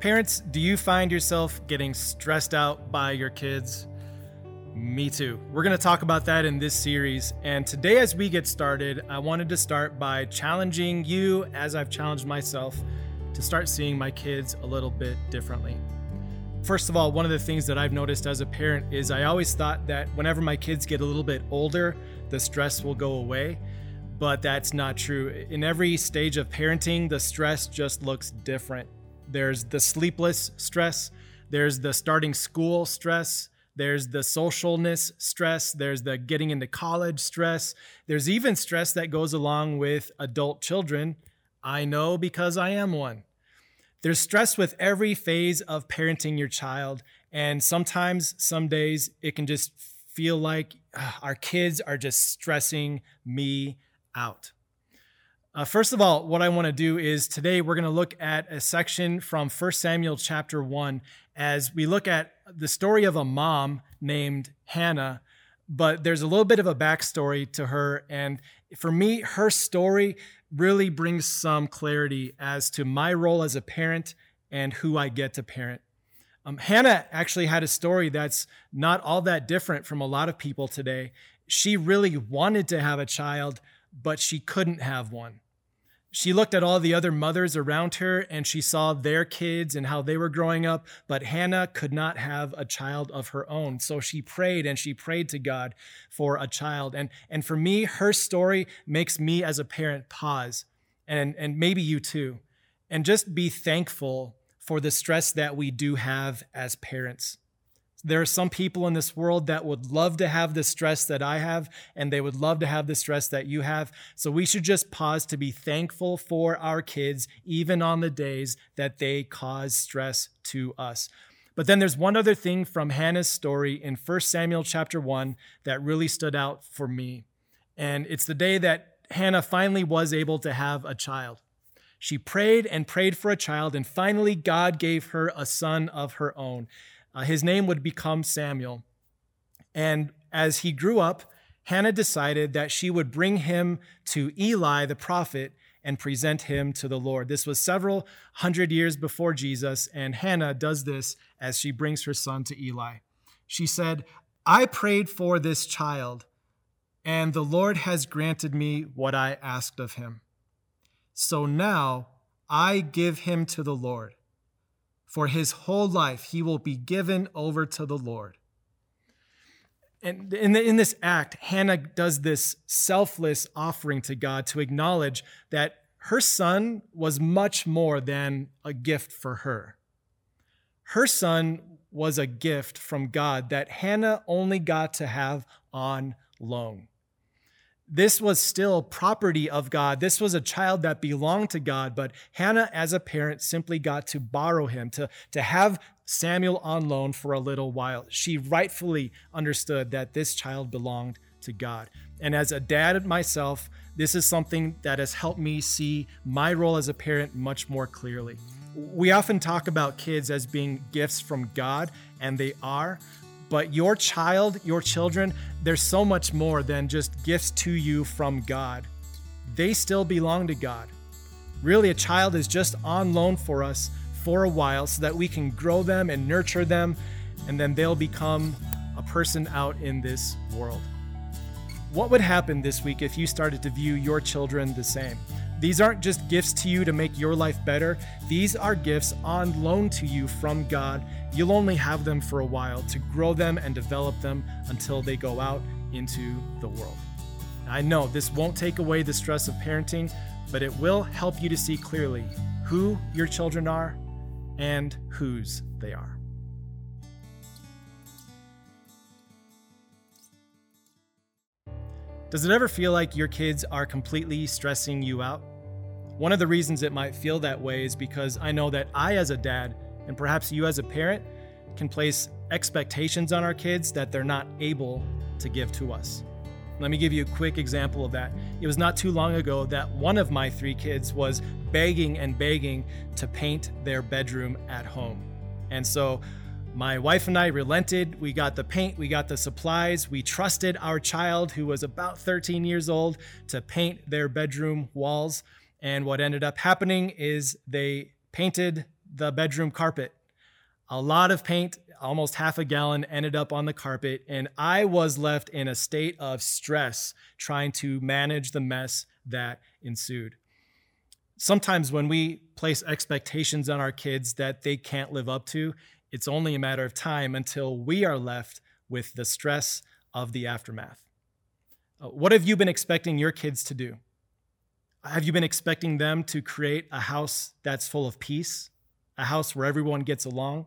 Parents, do you find yourself getting stressed out by your kids? Me too. We're going to talk about that in this series. And today, as we get started, I wanted to start by challenging you, as I've challenged myself, to start seeing my kids a little bit differently. First of all, one of the things that I've noticed as a parent is I always thought that whenever my kids get a little bit older, the stress will go away. But that's not true. In every stage of parenting, the stress just looks different. There's the sleepless stress, there's the starting school stress, there's the socialness stress, there's the getting into college stress, there's even stress that goes along with adult children. I know because I am one. There's stress with every phase of parenting your child, and sometimes, some days, it can just feel like our kids are just stressing me out. Uh, first of all, what I want to do is today we're going to look at a section from 1 Samuel chapter 1 as we look at the story of a mom named Hannah, but there's a little bit of a backstory to her. And for me, her story really brings some clarity as to my role as a parent and who I get to parent. Um, Hannah actually had a story that's not all that different from a lot of people today. She really wanted to have a child, but she couldn't have one. She looked at all the other mothers around her and she saw their kids and how they were growing up, but Hannah could not have a child of her own. So she prayed and she prayed to God for a child. And, and for me, her story makes me as a parent pause and, and maybe you too, and just be thankful for the stress that we do have as parents. There are some people in this world that would love to have the stress that I have, and they would love to have the stress that you have. So we should just pause to be thankful for our kids, even on the days that they cause stress to us. But then there's one other thing from Hannah's story in 1 Samuel chapter 1 that really stood out for me. And it's the day that Hannah finally was able to have a child. She prayed and prayed for a child, and finally, God gave her a son of her own. Uh, his name would become Samuel. And as he grew up, Hannah decided that she would bring him to Eli the prophet and present him to the Lord. This was several hundred years before Jesus, and Hannah does this as she brings her son to Eli. She said, I prayed for this child, and the Lord has granted me what I asked of him. So now I give him to the Lord. For his whole life, he will be given over to the Lord. And in, the, in this act, Hannah does this selfless offering to God to acknowledge that her son was much more than a gift for her. Her son was a gift from God that Hannah only got to have on loan this was still property of God. This was a child that belonged to God, but Hannah, as a parent, simply got to borrow him, to, to have Samuel on loan for a little while. She rightfully understood that this child belonged to God. And as a dad myself, this is something that has helped me see my role as a parent much more clearly. We often talk about kids as being gifts from God, and they are, but your child, your children, there's so much more than just gifts to you from God. They still belong to God. Really, a child is just on loan for us for a while so that we can grow them and nurture them, and then they'll become a person out in this world. What would happen this week if you started to view your children the same? These aren't just gifts to you to make your life better, these are gifts on loan to you from God. You'll only have them for a while to grow them and develop them until they go out into the world. I know this won't take away the stress of parenting, but it will help you to see clearly who your children are and whose they are. Does it ever feel like your kids are completely stressing you out? One of the reasons it might feel that way is because I know that I, as a dad, and perhaps you as a parent, can place expectations on our kids that they're not able to give to us. Let me give you a quick example of that. It was not too long ago that one of my three kids was begging and begging to paint their bedroom at home. And so my wife and I relented. We got the paint, we got the supplies. We trusted our child, who was about 13 years old, to paint their bedroom walls. And what ended up happening is they painted the bedroom carpet. A lot of paint, almost half a gallon, ended up on the carpet, and I was left in a state of stress trying to manage the mess that ensued. Sometimes when we place expectations on our kids that they can't live up to, it's only a matter of time until we are left with the stress of the aftermath. Uh, what have you been expecting your kids to do? Have you been expecting them to create a house that's full of peace, a house where everyone gets along?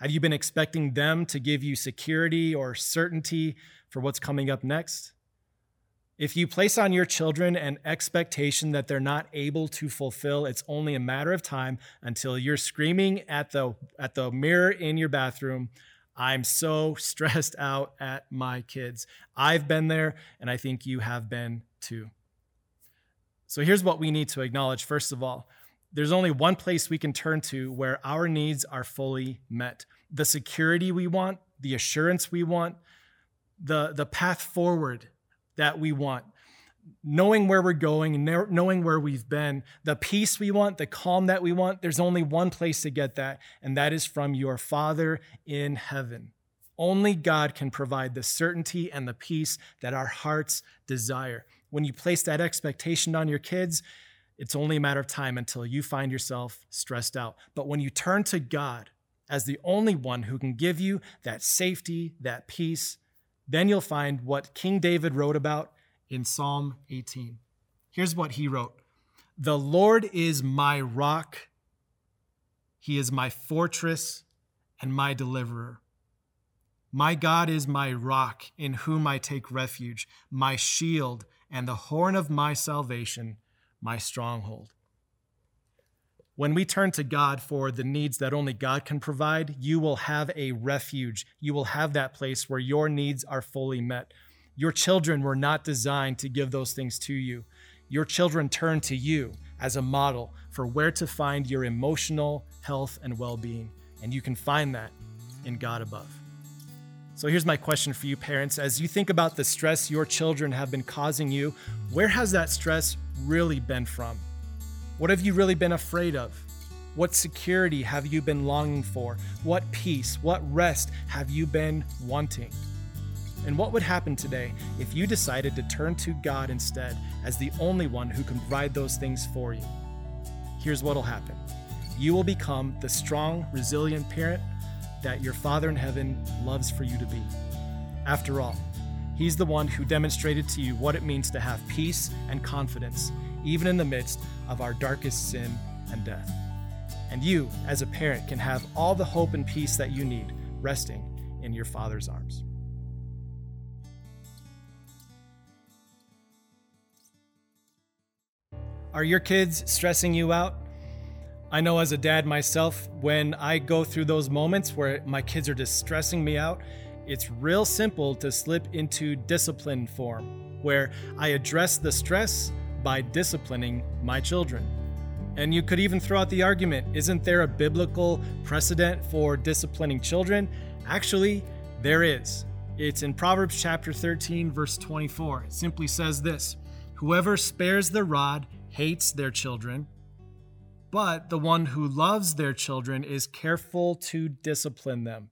Have you been expecting them to give you security or certainty for what's coming up next? If you place on your children an expectation that they're not able to fulfill, it's only a matter of time until you're screaming at the, at the mirror in your bathroom, I'm so stressed out at my kids. I've been there, and I think you have been too. So here's what we need to acknowledge first of all there's only one place we can turn to where our needs are fully met. The security we want, the assurance we want, the, the path forward that we want, knowing where we're going, knowing where we've been, the peace we want, the calm that we want, there's only one place to get that, and that is from your Father in heaven. Only God can provide the certainty and the peace that our hearts desire. When you place that expectation on your kids, it's only a matter of time until you find yourself stressed out. But when you turn to God as the only one who can give you that safety, that peace, then you'll find what King David wrote about in Psalm 18. Here's what he wrote The Lord is my rock, He is my fortress and my deliverer. My God is my rock in whom I take refuge, my shield and the horn of my salvation my stronghold. When we turn to God for the needs that only God can provide, you will have a refuge. You will have that place where your needs are fully met. Your children were not designed to give those things to you. Your children turn to you as a model for where to find your emotional health and well being. And you can find that in God above. So here's my question for you, parents. As you think about the stress your children have been causing you, where has that stress really been from? What have you really been afraid of? What security have you been longing for? What peace, what rest have you been wanting? And what would happen today if you decided to turn to God instead as the only one who can provide those things for you? Here's what'll happen you will become the strong, resilient parent that your Father in heaven loves for you to be. After all, He's the one who demonstrated to you what it means to have peace and confidence, even in the midst of our darkest sin and death. And you, as a parent, can have all the hope and peace that you need resting in your Father's arms. Are your kids stressing you out? I know as a dad myself, when I go through those moments where my kids are just stressing me out, it's real simple to slip into discipline form, where I address the stress by disciplining my children. And you could even throw out the argument isn't there a biblical precedent for disciplining children? Actually, there is. It's in Proverbs chapter 13, verse 24. It simply says this Whoever spares the rod hates their children but the one who loves their children is careful to discipline them.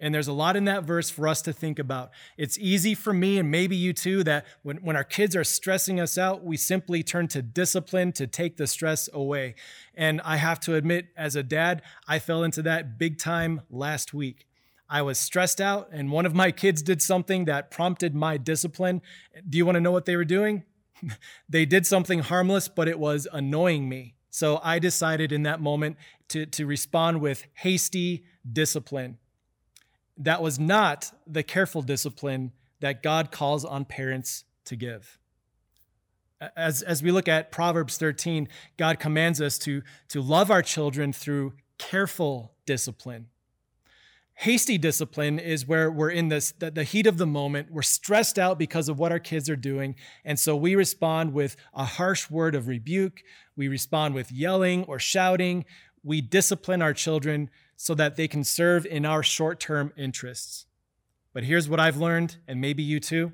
And there's a lot in that verse for us to think about. It's easy for me, and maybe you too, that when, when our kids are stressing us out, we simply turn to discipline to take the stress away. And I have to admit, as a dad, I fell into that big time last week. I was stressed out, and one of my kids did something that prompted my discipline. Do you want to know what they were doing? they did something harmless, but it was annoying me. So I decided in that moment to, to respond with hasty discipline. That was not the careful discipline that God calls on parents to give. As, as we look at Proverbs 13, God commands us to, to love our children through careful discipline. Hasty discipline is where we're in this the, the, heat of the moment. We're stressed out because of what our kids are doing. And so we respond with a harsh word of rebuke. We respond with yelling or shouting. We discipline our children so that they can serve in our short term interests. But here's what I've learned, and maybe you too.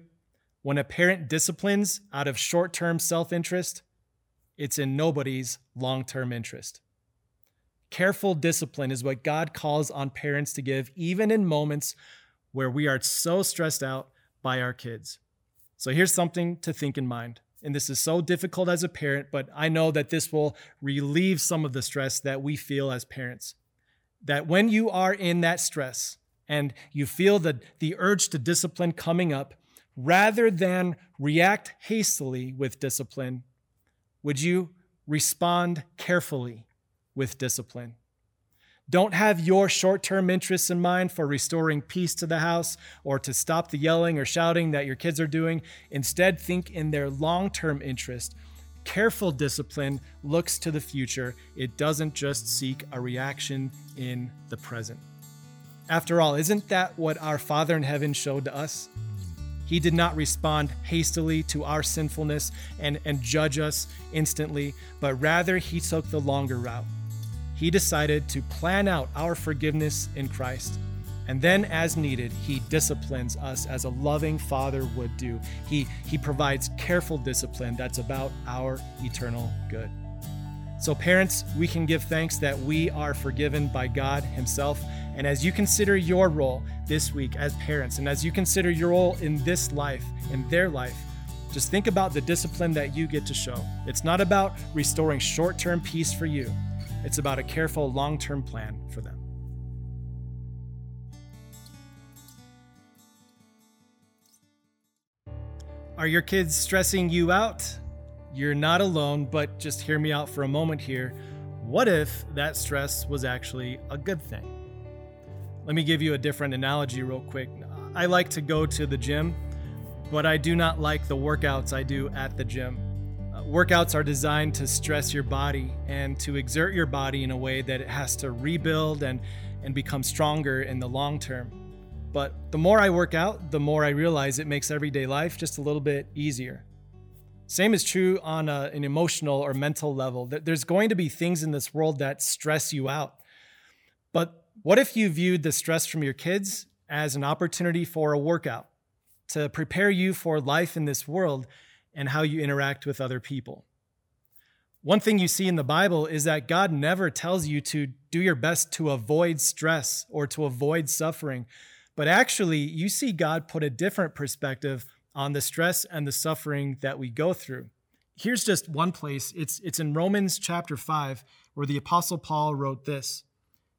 When a parent disciplines out of short term self interest, it's in nobody's long term interest. Careful discipline is what God calls on parents to give, even in moments where we are so stressed out by our kids. So here's something to think in mind. And this is so difficult as a parent, but I know that this will relieve some of the stress that we feel as parents. That when you are in that stress and you feel the, the urge to discipline coming up, rather than react hastily with discipline, would you respond carefully with discipline? Don't have your short term interests in mind for restoring peace to the house or to stop the yelling or shouting that your kids are doing. Instead, think in their long term interest. Careful discipline looks to the future, it doesn't just seek a reaction in the present. After all, isn't that what our Father in heaven showed to us? He did not respond hastily to our sinfulness and, and judge us instantly, but rather he took the longer route he decided to plan out our forgiveness in Christ. And then, as needed, he disciplines us as a loving father would do. He, he provides careful discipline that's about our eternal good. So, parents, we can give thanks that we are forgiven by God Himself. And as you consider your role this week as parents, and as you consider your role in this life, in their life, just think about the discipline that you get to show. It's not about restoring short term peace for you, it's about a careful long term plan for them. Are your kids stressing you out? You're not alone, but just hear me out for a moment here. What if that stress was actually a good thing? Let me give you a different analogy, real quick. I like to go to the gym, but I do not like the workouts I do at the gym. Uh, workouts are designed to stress your body and to exert your body in a way that it has to rebuild and, and become stronger in the long term. But the more I work out, the more I realize it makes everyday life just a little bit easier. Same is true on a, an emotional or mental level. There's going to be things in this world that stress you out. But what if you viewed the stress from your kids as an opportunity for a workout to prepare you for life in this world and how you interact with other people. One thing you see in the Bible is that God never tells you to do your best to avoid stress or to avoid suffering, but actually, you see God put a different perspective on the stress and the suffering that we go through. Here's just one place. It's, it's in Romans chapter 5, where the Apostle Paul wrote this.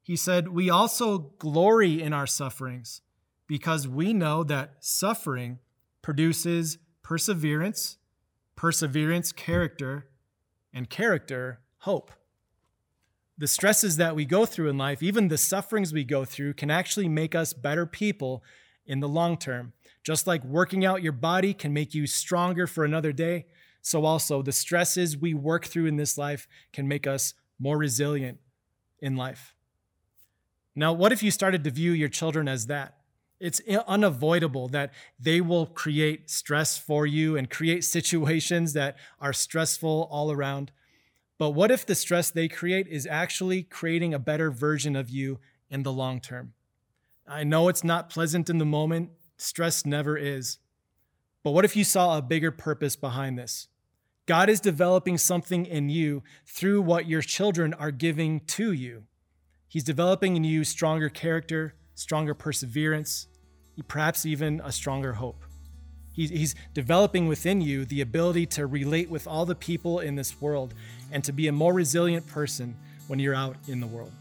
He said, We also glory in our sufferings because we know that suffering produces perseverance, perseverance, character, and character, hope. The stresses that we go through in life, even the sufferings we go through, can actually make us better people in the long term. Just like working out your body can make you stronger for another day, so also the stresses we work through in this life can make us more resilient in life. Now, what if you started to view your children as that? It's unavoidable that they will create stress for you and create situations that are stressful all around. But what if the stress they create is actually creating a better version of you in the long term? I know it's not pleasant in the moment, stress never is. But what if you saw a bigger purpose behind this? God is developing something in you through what your children are giving to you. He's developing in you stronger character, stronger perseverance, perhaps even a stronger hope. He's developing within you the ability to relate with all the people in this world and to be a more resilient person when you're out in the world.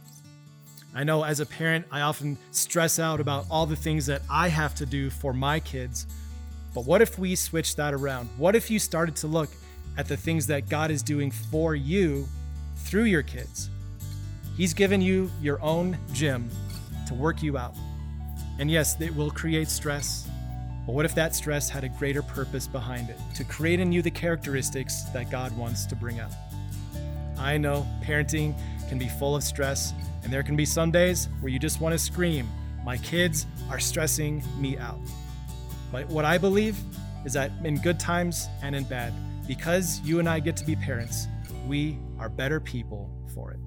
I know as a parent, I often stress out about all the things that I have to do for my kids. But what if we switched that around? What if you started to look at the things that God is doing for you through your kids? He's given you your own gym to work you out. And yes, it will create stress. But what if that stress had a greater purpose behind it to create in you the characteristics that God wants to bring out? I know parenting can be full of stress, and there can be some days where you just want to scream, My kids are stressing me out. But what I believe is that in good times and in bad, because you and I get to be parents, we are better people for it.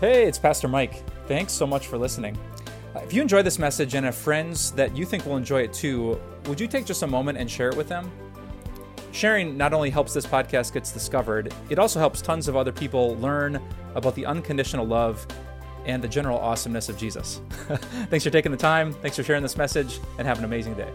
Hey, it's Pastor Mike. Thanks so much for listening. Uh, if you enjoy this message and have friends that you think will enjoy it too, would you take just a moment and share it with them? Sharing not only helps this podcast gets discovered, it also helps tons of other people learn about the unconditional love and the general awesomeness of Jesus. Thanks for taking the time. Thanks for sharing this message, and have an amazing day.